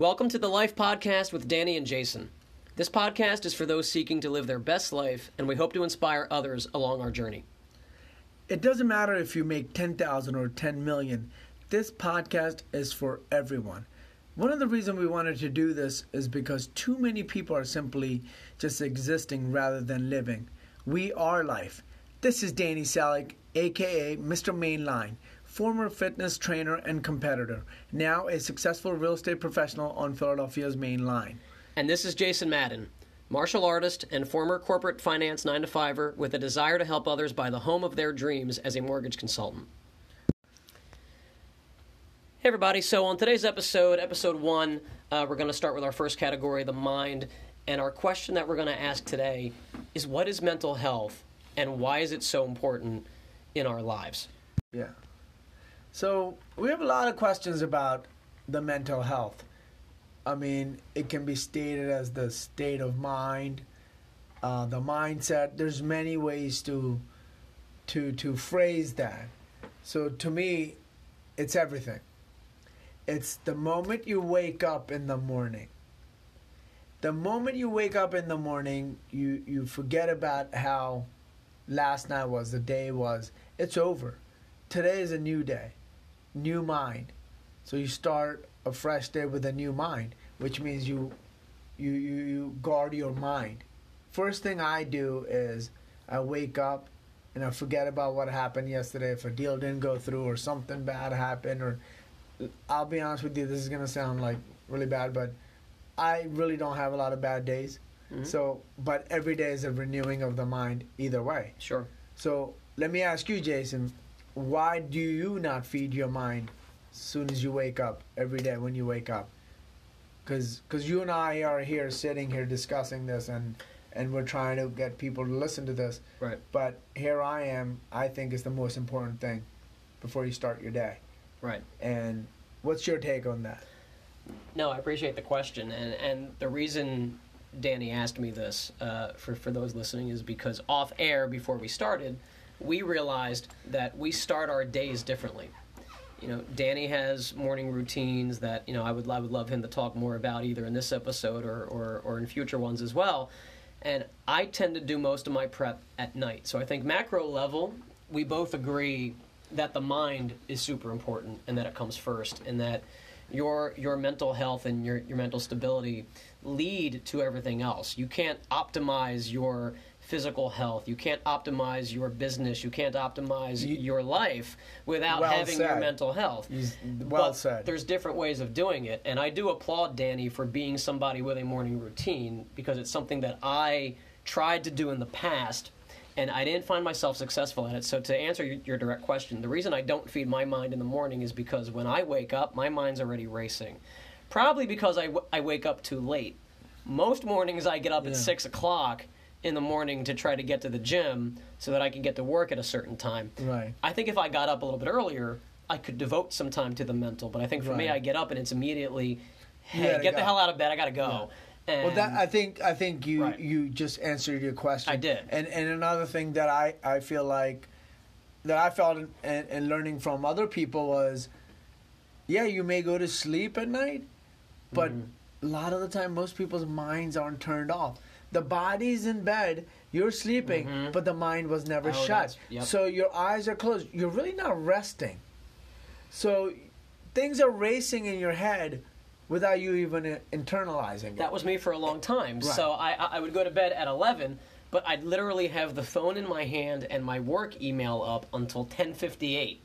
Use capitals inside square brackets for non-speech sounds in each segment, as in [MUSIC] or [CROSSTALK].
Welcome to the Life Podcast with Danny and Jason. This podcast is for those seeking to live their best life, and we hope to inspire others along our journey. It doesn't matter if you make 10,000 or 10 million. This podcast is for everyone. One of the reasons we wanted to do this is because too many people are simply just existing rather than living. We are life. This is Danny Salick, aka Mr. Mainline, former fitness trainer and competitor, now a successful real estate professional on Philadelphia's main line. And this is Jason Madden, martial artist and former corporate finance 9 to 5er with a desire to help others buy the home of their dreams as a mortgage consultant. Hey, everybody. So, on today's episode, episode one, uh, we're going to start with our first category, the mind. And our question that we're going to ask today is what is mental health and why is it so important in our lives? Yeah. So we have a lot of questions about the mental health. I mean, it can be stated as the state of mind, uh, the mindset. There's many ways to to to phrase that. So to me, it's everything. It's the moment you wake up in the morning. The moment you wake up in the morning, you you forget about how last night was, the day was. It's over. Today is a new day new mind. So you start a fresh day with a new mind, which means you you you, you guard your mind. First thing I do is I wake up and I forget about what happened yesterday. If a deal didn't go through or something bad happened, or I'll be honest with you, this is gonna sound like really bad, but I really don't have a lot of bad days. Mm-hmm. So, but every day is a renewing of the mind either way. Sure. So let me ask you, Jason why do you not feed your mind as soon as you wake up every day when you wake up? Because cause you and I are here sitting here discussing this and and we're trying to get people to listen to this. Right. But here I am. I think is the most important thing before you start your day. Right. And what's your take on that? No, I appreciate the question, and and the reason Danny asked me this uh, for for those listening is because off air before we started we realized that we start our days differently. You know, Danny has morning routines that you know I would I would love him to talk more about either in this episode or or, or in future ones as well. And I tend to do most of my prep at night. So I think macro level, we both agree that the mind is super important and that it comes first and that your your mental health and your, your mental stability lead to everything else. You can't optimize your physical health. You can't optimize your business. You can't optimize you, your life without well having said. your mental health. well but said. There's different ways of doing it, and I do applaud Danny for being somebody with a morning routine because it's something that I tried to do in the past. And I didn't find myself successful at it. So, to answer your, your direct question, the reason I don't feed my mind in the morning is because when I wake up, my mind's already racing. Probably because I, w- I wake up too late. Most mornings I get up yeah. at 6 o'clock in the morning to try to get to the gym so that I can get to work at a certain time. Right. I think if I got up a little bit earlier, I could devote some time to the mental. But I think for right. me, I get up and it's immediately, hey, get go. the hell out of bed. I got to go. Yeah. well, that I think I think you right. you just answered your question. I did. And and another thing that I I feel like that I felt and in, in learning from other people was, yeah, you may go to sleep at night, but mm-hmm. a lot of the time, most people's minds aren't turned off the body's in bed, you're sleeping, mm-hmm. but the mind was never oh, shut. Yep. So your eyes are closed. You're really not resting. So things are racing in your head without you even internalizing it. That was me for a long time. Right. So I, I would go to bed at 11, but I'd literally have the phone in my hand and my work email up until 1058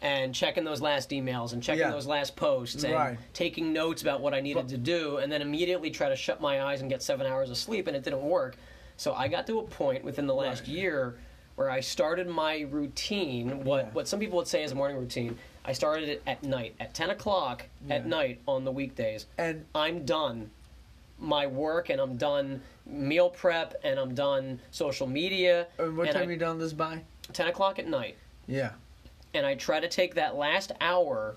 and checking those last emails and checking yeah. those last posts and right. taking notes about what I needed but, to do, and then immediately try to shut my eyes and get seven hours of sleep, and it didn't work. So I got to a point within the last right. year where I started my routine, what, yeah. what some people would say is a morning routine. I started it at night, at 10 o'clock yeah. at night on the weekdays. And I'm done my work and I'm done meal prep and I'm done social media. And what and time I, you done this by? 10 o'clock at night. Yeah and I try to take that last hour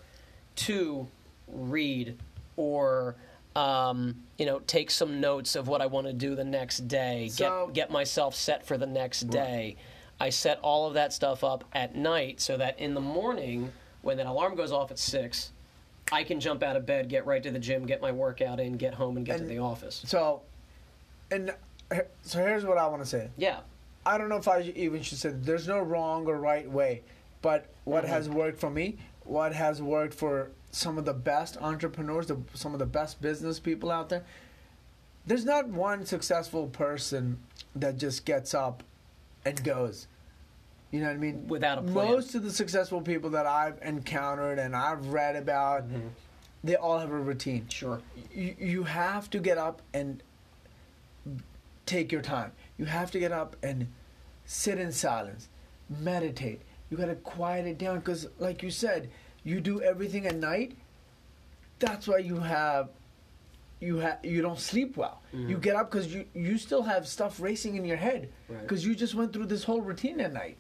to read or um, you know take some notes of what I want to do the next day, so, get get myself set for the next day. Right. I set all of that stuff up at night so that in the morning when that alarm goes off at six, I can jump out of bed, get right to the gym, get my workout in, get home, and get And- to the office. So, and so here's what I want to say. Yeah, I don't know if I even should say there's no wrong or right way, but what Mhm. has worked for me, what has worked for some of the best entrepreneurs, the, some of the best business people out there. There's not one successful person that just gets up and goes. You know what I mean? Without a plan. Most of the successful people that I've encountered and I've read about, Mhm. they all have a routine sure. you, you have to get up and take your time. You have to get up and sit in silence, meditate. You got to quiet it down because, like you said, you do everything at night. That's why you have you have you don't sleep well. You Mhm. get up because you you still have stuff racing in your head Right. because you just went through this whole routine at night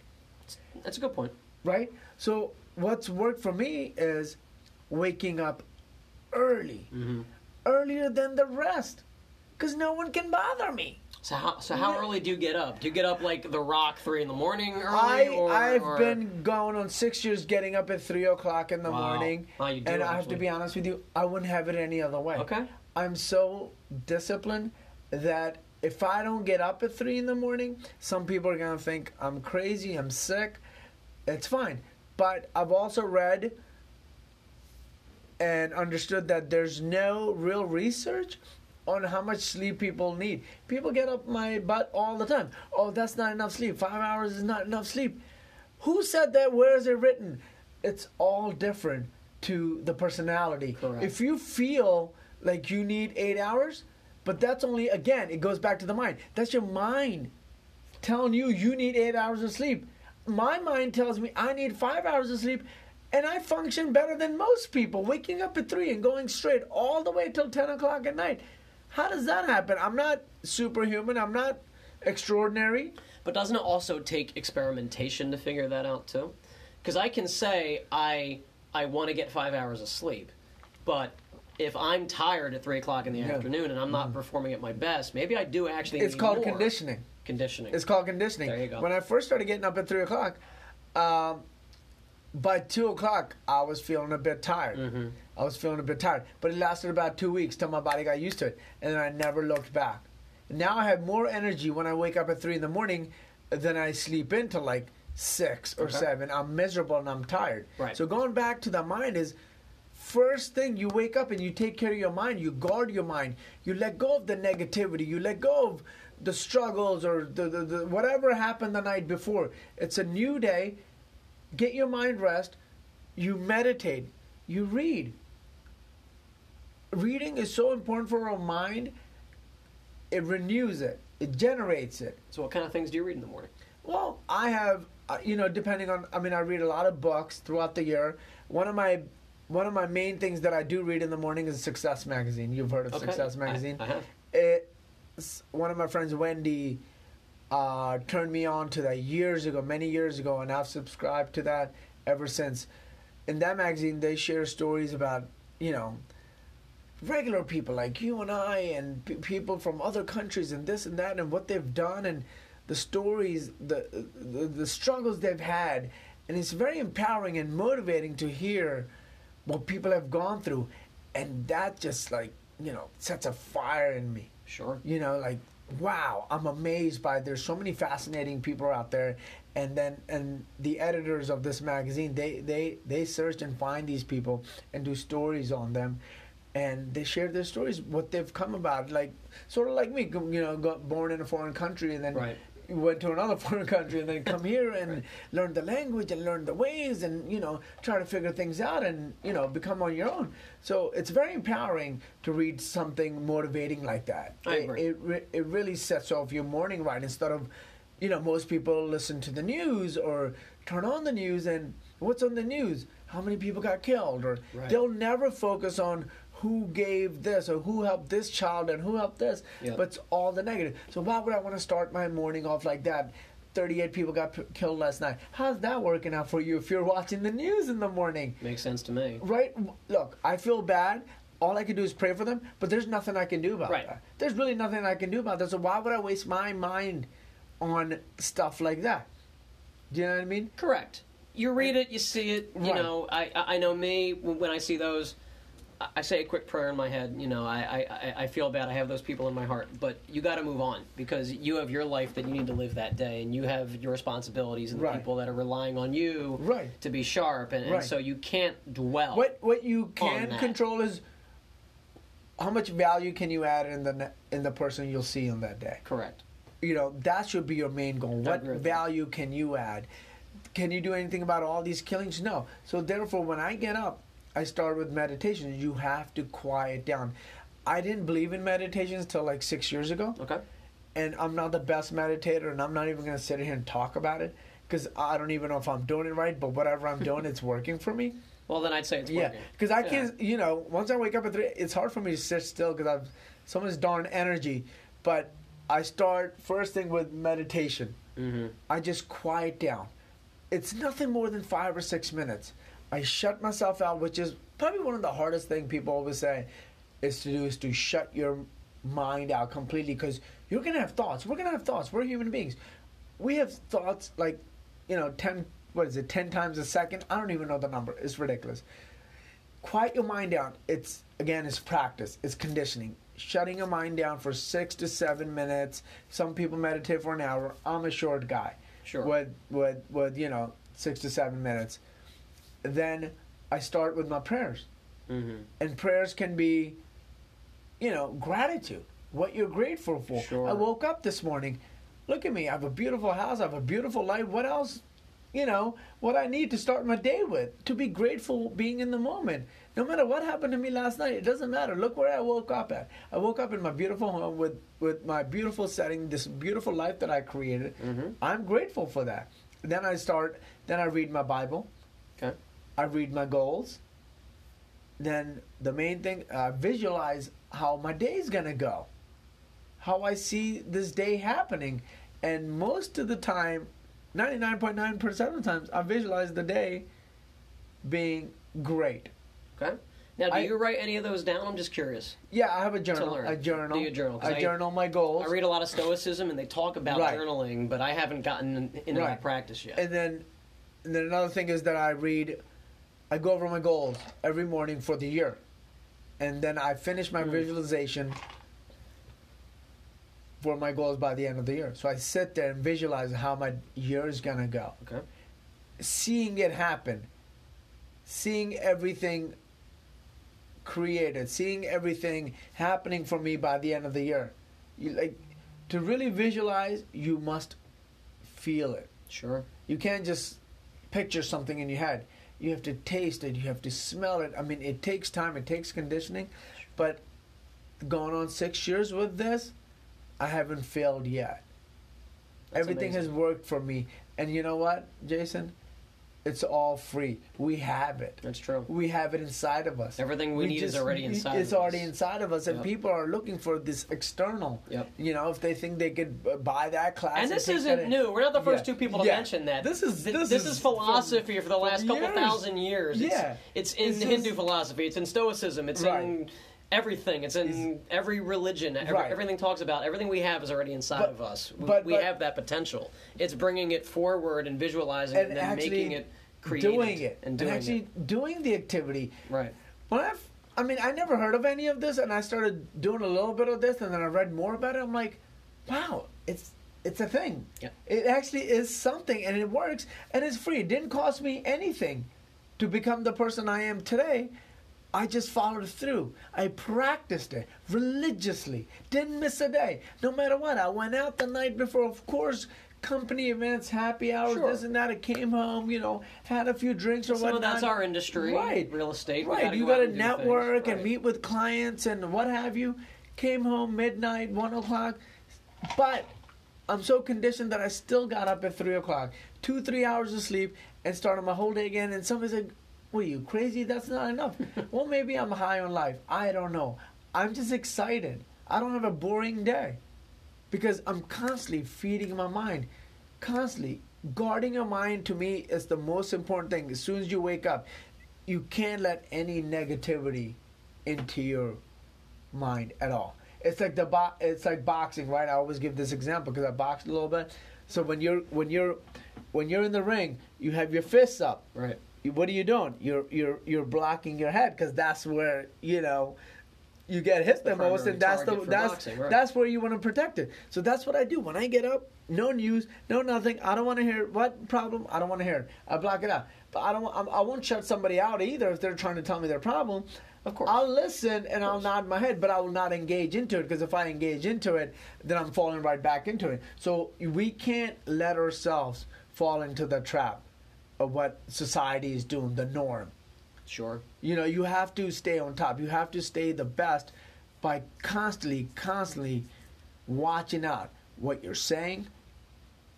That's a good point. right? So what's worked for me is waking up early, hmm earlier than the rest, because no one can bother me. So how so how early do you get up? Do you get up like The Rock three in the morning early? I or, I've or- been going on six years, getting up at three o'clock in the Wow. morning, do, and I have to be honest with you, I wouldn't have it any other way. okay. I'm so disciplined that if I don't get up at three in the morning, some people are gonna think I'm crazy, I'm sick. It's fine. But I've also read and understood that there's no real research on how much sleep people need. People get up my butt all the time. Oh, that's not enough sleep. Five hours is not enough sleep. Who said that? Where is it written? It's all different to the personality. Correct. If you feel like you need eight hours, but that's only, again, it goes back to the mind. That's your mind telling you you need eight hours of sleep. My mind tells me I need five hours of sleep, and I function better than most people, waking up at three and going straight all the way till 10 o'clock at night. How does that happen? I'm not superhuman, I'm not extraordinary. But doesn't it also take experimentation to figure that out too? Because I can say I I want to get five hours of sleep, but if I'm tired at three o'clock in the Yeah. afternoon and I'm not performing at my best, maybe I do actually. It's called more conditioning. Conditioning. It's called conditioning. There you go. When I first started getting up at three o'clock, um, by two o'clock I was feeling a bit tired. Mhm. I was feeling a bit tired, but it lasted about two weeks till my body got used to it, and then I never looked back. Now I have more energy when I wake up at three in the morning than I sleep into like six or Okay. seven. I'm miserable and I'm tired. Right. So going back to the mind is first thing you wake up and you take care of your mind you guard your mind you let go of the negativity you let go of the struggles or the, the, the whatever happened the night before it's a new day get your mind rest you meditate you read reading is so important for our mind it renews it it generates it so what kind of things do you read in the morning? well, I have, uh, you know, depending on. I mean, I read a lot of books throughout the year. One of my, one of my main things that I do read in the morning is Success Magazine. You've heard of Okay. Success I- Magazine? I, have. It's one of my friends, Wendy, uh, turned me on to that years ago, many years ago, and I've subscribed to that ever since. In that magazine, they share stories about, you know, regular people like you and I, and p- people from other countries, and this and that, and what they've done, and the stories, the, the the struggles they've had, and it's very empowering and motivating to hear what people have gone through, and that just like you know sets a fire in me. Sure. you know like wow i'm amazed by there's so many fascinating people out there. And then and the editors of this magazine they they they search and find these people and do stories on them and they share their stories what they've come about like sort of like me you know got born in a foreign country and then Right. went to another [LAUGHS] foreign country and then come [LAUGHS] here and learn the language and learn the ways and you know try to figure things out and you know become on your own so it's very empowering to read something motivating like that I it, agree. it, re- it really sets off your morning right instead of you know most people listen to the news or turn on the news and what's on the news how many people got killed or Right. they'll never focus on who gave this or who helped this child and who helped this Yeah. but it's all the negative so why would i want to start my morning off like that 38 people got p- killed last night how's that working out for you if you're watching the news in the morning Makes sense to me. right look i feel bad all i can do is pray for them but there's nothing i can do about Right. that there's really nothing i can do about that so why would i waste my mind on stuff like that do you know what i mean Correct. You read it, you see it. You Right. know, I I know me when I see those I- say a quick prayer in my head. You know, I, I, I- feel bad. I have those people in my heart, but you got to move on because you have your life that you need to live that day, and you have your responsibilities and the people that are relying on you Right. to be sharp, and, and so you can't dwell. What what you can control is how much value can you add in the in the person you'll see on that day. Correct. You know that should be your main goal. What with that. value can you add? Can you do anything about all these killings? No. So therefore, when I get up, I start with meditation. You have to quiet down. I didn't believe in meditations till like six years ago. Okay. and I'm not the best meditator, and I'm not even going to sit here and talk about it because I don't even know if I'm doing it right. But whatever I'm doing, it's working for me. [LAUGHS] Well, then I'd say it's Yeah, working. because I Yeah. can't. You know, once I wake up at three, it's hard for me to sit still because I've so much darn energy. But I start first thing with meditation. Mm-hmm. I just quiet down. It's nothing more than five or six minutes. I shut myself out, which is probably one of the hardest thing people always say is to do is to shut your mind out completely because you're gonna have thoughts. We're gonna have thoughts. We're human beings. We have thoughts like, you know, ten what is it, ten times a second? I don't even know the number. It's ridiculous. Quiet your mind down. It's again, it's practice. It's conditioning. Shutting your mind down for six to seven minutes. Some people meditate for an hour. I'm a short guy Sure. with with with you know six to seven minutes. Then I start with my prayers, Mm-hmm. and prayers can be, you know, gratitude. What you're grateful for. Sure. I woke up this morning. Look at me. I have a beautiful house. I have a beautiful life. What else? You know what I need to start my day with. To be grateful, being in the moment. No matter what happened to me last night, it doesn't matter. Look where I woke up at. I woke up in my beautiful home with with my beautiful setting, this beautiful life that I created. Mhm. I'm grateful for that. Then I start. Then I read my Bible. Okay. I read my goals. Then the main thing, uh, visualize how my day is gonna go, how I see this day happening, and most of the time, ninety nine point nine percent of the times, I visualize the day being great. Okay. Now, do I- you write any of those down? I'm just curious. Yeah, I have a journal. I journal. Do you journal? I, I- journal my goals. I read a lot of Stoicism, and they talk about Right. journaling, but I haven't gotten into Right. that practice yet. And then, and then another thing is that I read, I go over my goals every morning for the year, and then I finish my Mm. visualization for my goals by the end of the year. So I sit there and visualize how my year is gonna go, okay. seeing it happen, seeing everything created, seeing everything happening for me by the end of the year. You like to really visualize, you must feel it. Sure. You can't just picture something in your head. You have to taste it. You have to smell it. I mean, it takes time. It takes conditioning. But going on six years with this, I haven't failed yet. That's Everything amazing. has worked for me. And you know what, Jason? It's all free. We have it. That's true. We have it inside of us. Everything we need is already inside It's of already inside of us, and Yep. people are looking for this external. Yep. You know, if they think they could buy that class, And this isn't new. We're not the first Yeah. two people to Yeah. mention that. This is- Th- this this is is philosophy for the last couple years. thousand years. It's, Yeah. it's in is- Hindu philosophy. It's in Stoicism. It's in Right. Everything. It's in every religion. Every, Right. Everything talks about everything we have is already inside But- of us. We, but- we but- have that potential. It's bringing it forward and visualizing it and and then actually making it creative doing it and doing actually it. doing the activity. Right. When I, I mean, I never heard of any of this, and I started doing a little bit of this, and then I read more about it. I'm like, wow, it's it's a thing. Yeah. It actually is something, and it works, and it's free. It didn't cost me anything to become the person I am today. I just followed through. I practiced it religiously. Didn't miss a day. No matter what. I went out the night before, of course, company events, happy hours, Sure. this and that. I came home, you know, had a few drinks or Some whatnot. that's our industry, Right. real estate. Right. gotta You go got to and do things. network and Right. meet with clients and what have you. Came home midnight, one o'clock. But I'm so conditioned that I still got up at three o'clock, two, three hours of sleep, and started my whole day again. And somebody said, What are you crazy? That's not enough. [LAUGHS] well, maybe I'm high on life. I don't know. I'm just excited. I don't have a boring day because I'm constantly feeding my mind, constantly guarding your mind. To me, is the most important thing. As soon as you wake up, you can't let any negativity into your mind at all. It's like the bo- it's like boxing, right? I always give this example because I boxed a little bit. So when you're when you're when you're in the ring, you have your fists up. Right. What are you doing? You're you're you're blocking your head because that's where you know you get hit the the, most, and that's the that's boxing, right. that's where you want to protect it. So that's what I do when I get up. No news, no nothing. I don't want to hear what problem. I don't want to hear it. I block it out. But I don't. I'm- I won't shut somebody out either if they're trying to tell me their problem. Of course. I'll listen and I'll nod my head, but I will not engage into it because if I engage into it, then I'm falling right back into it. So we can't let ourselves fall into the trap of what society is doing, the norm. Sure. You know, you have to stay on top. You have to stay the best by constantly, constantly watching out what you're saying,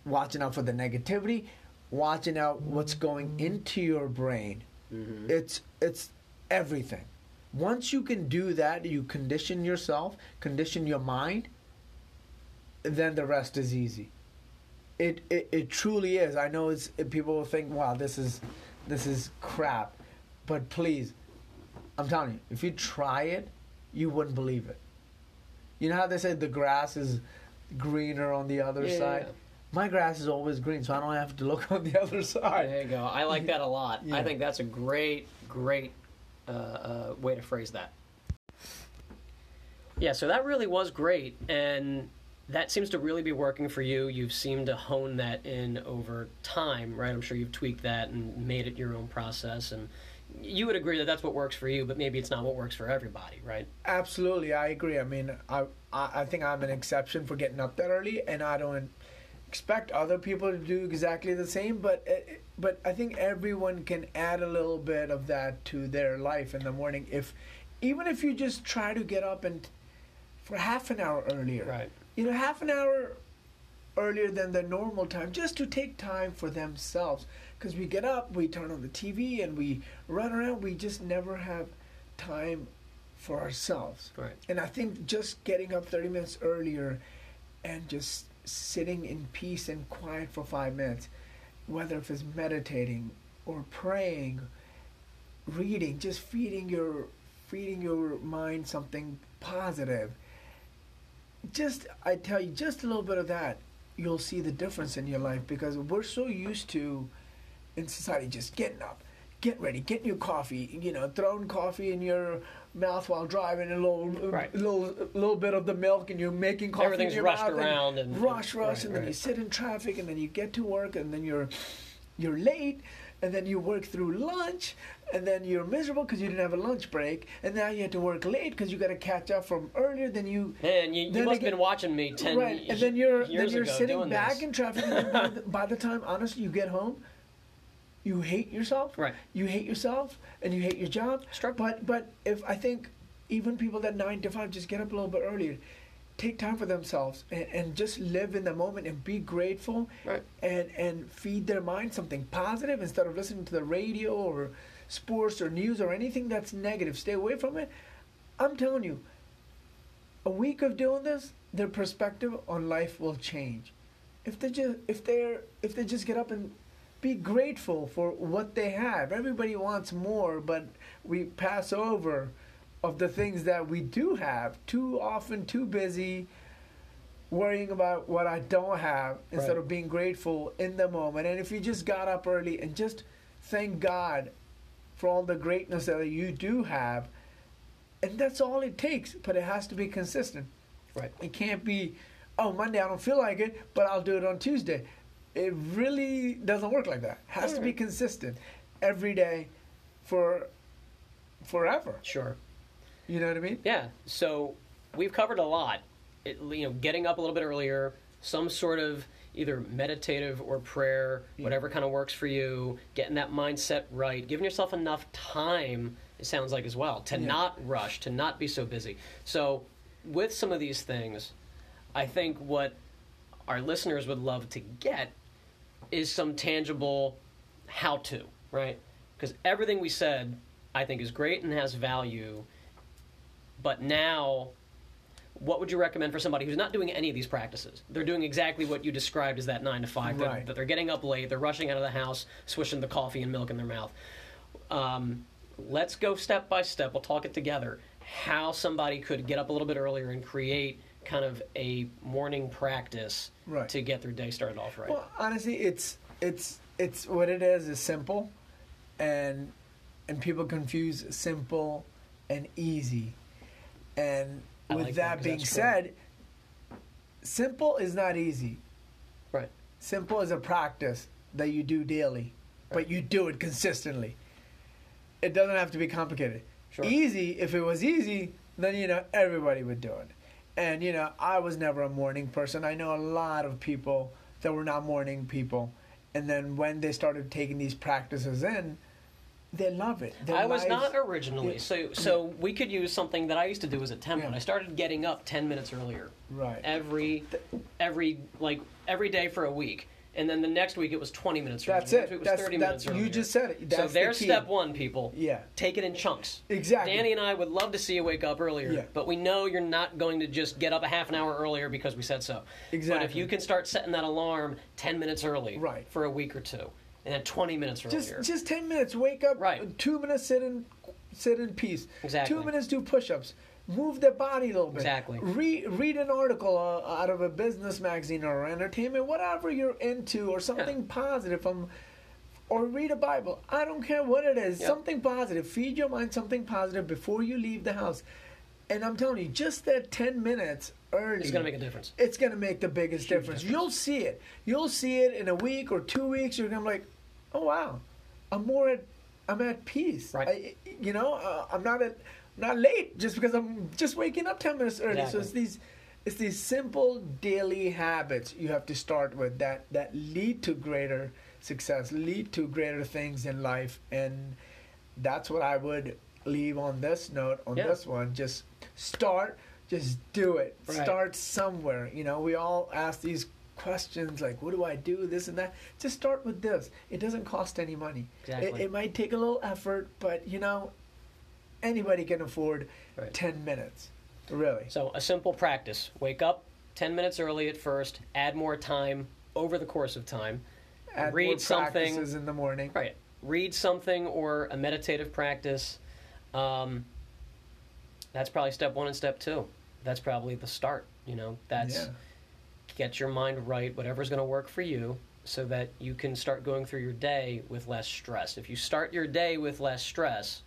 watching out for the negativity, watching out what's going into your brain. Mm-hmm. It's it's everything. Once you can do that, you condition yourself, condition your mind, then the rest is easy. It it, it truly is. I know it's it, people will think, "Wow, this is this is crap," but please, I'm telling you, if you try it, you wouldn't believe it. You know how they say the grass is greener on the other Yeah, side? yeah. My grass is always green, so I don't have to look [LAUGHS] on the other side. There you go. I like that a lot. Yeah. I think that's a great, great uh, uh, way to phrase that. Yeah, so that really was great, and that seems to really be working for you. You've seemed to hone that in over time, right? I'm sure you've tweaked that and made it your own process, and you would agree that that's what works for you, but maybe it's not what works for everybody, right? Absolutely, I agree. I mean, I, I think I'm an exception for getting up that early, and I don't expect other people to do exactly the same. But it, but I think everyone can add a little bit of that to their life in the morning. If even if you just try to get up and for half an hour earlier, Right. You know, half an hour earlier than the normal time, just to take time for themselves. Because we get up, we turn on the TV, and we run around. We just never have time for ourselves. Right. And I think just getting up 30 minutes earlier and just sitting in peace and quiet for five minutes, whether if it's meditating or praying, reading, just feeding your feeding your mind something positive. Just I tell you, just a little bit of that, you'll see the difference in your life because we're so used to in society just getting up, get ready, getting your coffee, you know, throwing coffee in your mouth while driving, a little, Right. little, little bit of the milk, and you're making coffee. Everything's in your rushed mouth around and- rush, rush, right, and then right. you sit in traffic, and then you get to work, and then you're, you're late, and then you work through lunch, and then you're miserable because you didn't have a lunch break, and now you have to work late because you got to catch up from earlier than you. And you, you must again, have been watching me 10 right, and then you're then you're sitting back this. in traffic. And then by, the, by the time, honestly, you get home, you hate yourself. Right. You hate yourself, and you hate your job. Sure. But but if I think even people that nine to five just get up a little bit earlier, take time for themselves, and, and just live in the moment and be grateful. Right. And and feed their mind something positive instead of listening to the radio or sports or news or anything that's negative. Stay away from it. I'm telling you, a week of doing this, their perspective on life will change. If they just if they're if they just get up and be grateful for what they have. Everybody wants more, but we pass over of the things that we do have. Too often too busy worrying about what I don't have instead Right. of being grateful in the moment. And if you just got up early and just thank God for all the greatness that you do have, and that's all it takes, but it has to be consistent. Right. It can't be, oh, Monday I don't feel like it, but I'll do it on Tuesday. It really doesn't work like that. It has to be consistent every day for forever. Sure. You know what I mean? Yeah. So we've covered a lot. It, you know, getting up a little bit earlier, some sort of either meditative or prayer, whatever kind of works for you, getting that mindset right, giving yourself enough time. It sounds like as well to Yeah. not rush, to not be so busy. So with some of these things, I think what our listeners would love to get is some tangible how to, right? Because everything we said, I think, is great and has value. But now, what would you recommend for somebody who's not doing any of these practices? They're doing exactly what you described as that nine to five. They're- Right. That they're getting up late, they're rushing out of the house, swishing the coffee and milk in their mouth. Um, let's go step by step. We'll talk it together. How somebody could get up a little bit earlier and create kind of a morning practice Right. to get their day started off right. Well, honestly, it's it's it's what it is is simple, and and people confuse simple and easy. And I with like that, that being said, simple is not easy. Right. Simple is a practice that you do daily, Right. but you do it consistently. It doesn't have to be complicated. Sure. Easy, if it was easy, then you know everybody would do it. And you know, I was never a morning person. I know a lot of people that were not morning people. And then when they started taking these practices in, they love it. Their I was lives- not originally. So so we could use something that I used to do as a template. Yeah. I started getting up 10 minutes earlier right. every every like every day for a week. And then the next week it was 20 minutes earlier. That's it. week was That's, 30 that's minutes you just said it. That's so the there's key. step 1 people. Yeah. Take it in chunks. Exactly. Danny and I would love to see you wake up earlier, Yeah. but we know you're not going to just get up a half an hour earlier because we said so. Exactly. But if you can start setting that alarm 10 minutes early Right. for a week or two, and then 20 minutes just just 10 minutes. Wake up Right. two minutes sit in sit in peace. Exactly. two minutes do push-ups. Move their body a little bit. Exactly. read read an article uh, out of a business magazine or entertainment whatever you're into or something positive from or read a bible. I don't care what it is. Yep. something positive. Feed your mind something positive before you leave the house and i'm telling you just that 10 minutes early it's going to make a difference. it's going to make the biggest difference. difference. You'll see it. You'll see it in a week or two weeks. You're going to be like, oh wow, I'm more at, I'm at peace. Right. I, you know, uh, I'm not at, not late just because I'm just waking up ten minutes early. So it's these, it's these simple daily habits you have to start with that that lead to greater success, lead to greater things in life, and that's what I would leave on this note on Yeah. this one. Just start. Just do it. Right. Start somewhere. You know, we all ask these questions like, what do I do? This and that. Just start with this. It doesn't cost any money. It, Exactly. it might take a little effort, but you know, anybody can afford Right. 10 minutes. Really. So a simple practice: wake up 10 minutes early at first, add more time over the course of time. Add read something. in the morning. Right. Read something or a meditative practice. Um, that's probably step one and step two. That's probably the start. You know, that's Yeah. get your mind right, whatever's going to work for you, so that you can start going through your day with less stress. If you start your day with less stress,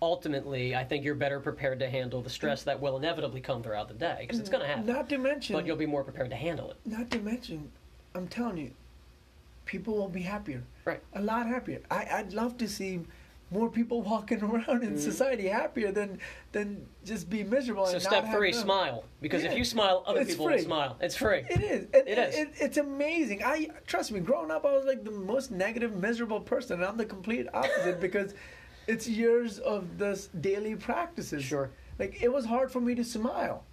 ultimately, I think you're better prepared to handle the stress that will inevitably come throughout the day because it's going to happen. Not to mention, But you'll be more prepared to handle it. not to mention, I'm telling you, people will be happier. Right. A lot happier. I, I'd love to see more people walking around in Mhm. society happier than than just be miserable. So and step three, smile because if you smile, other It's people free. will smile. It's free. It is. It, It is. It, it's amazing. I trust me. Growing up, I was like the most negative, miserable person, and I'm the complete opposite [LAUGHS] because it's years of this daily practices. Sure. Like it was hard for me to smile,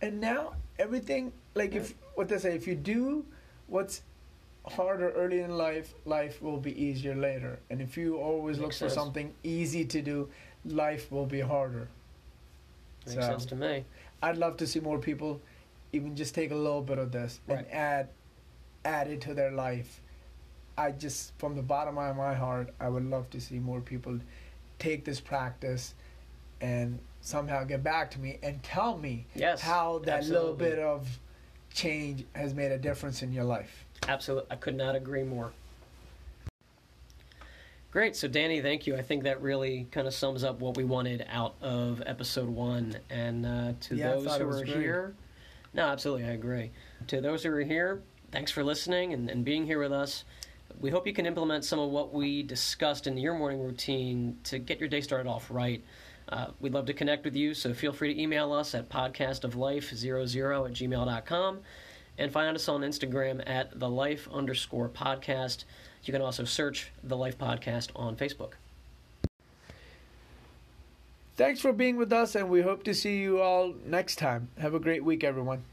and now everything. Like if what they say, if you do what's harder early in life, life will be easier later. And if you always Makes look for something easy to do, life will be harder. Makes So- sense to me. I'd love to see more people even just take a little bit of this and add add it to their life. I just from the bottom of my heart, I would love to see more people take this practice and somehow get back to me and tell me Yes. how that little bit of change has made a difference in your life. Absolutely. I could not agree more. Great. So, Danny, thank you. I think that really kind of sums up what we wanted out of episode one. And uh, to Yeah, those who are great. here, no, absolutely, I agree. To those who are here, thanks for listening and, and being here with us. We hope you can implement some of what we discussed in your morning routine to get your day started off right. Uh, we'd love to connect with you, so feel free to email us at podcastoflife00 at gmail.com and find us on Instagram at the life underscore podcast. You can also search the Life Podcast on Facebook. Thanks for being with us and we hope to see you all next time. Have a great week everyone.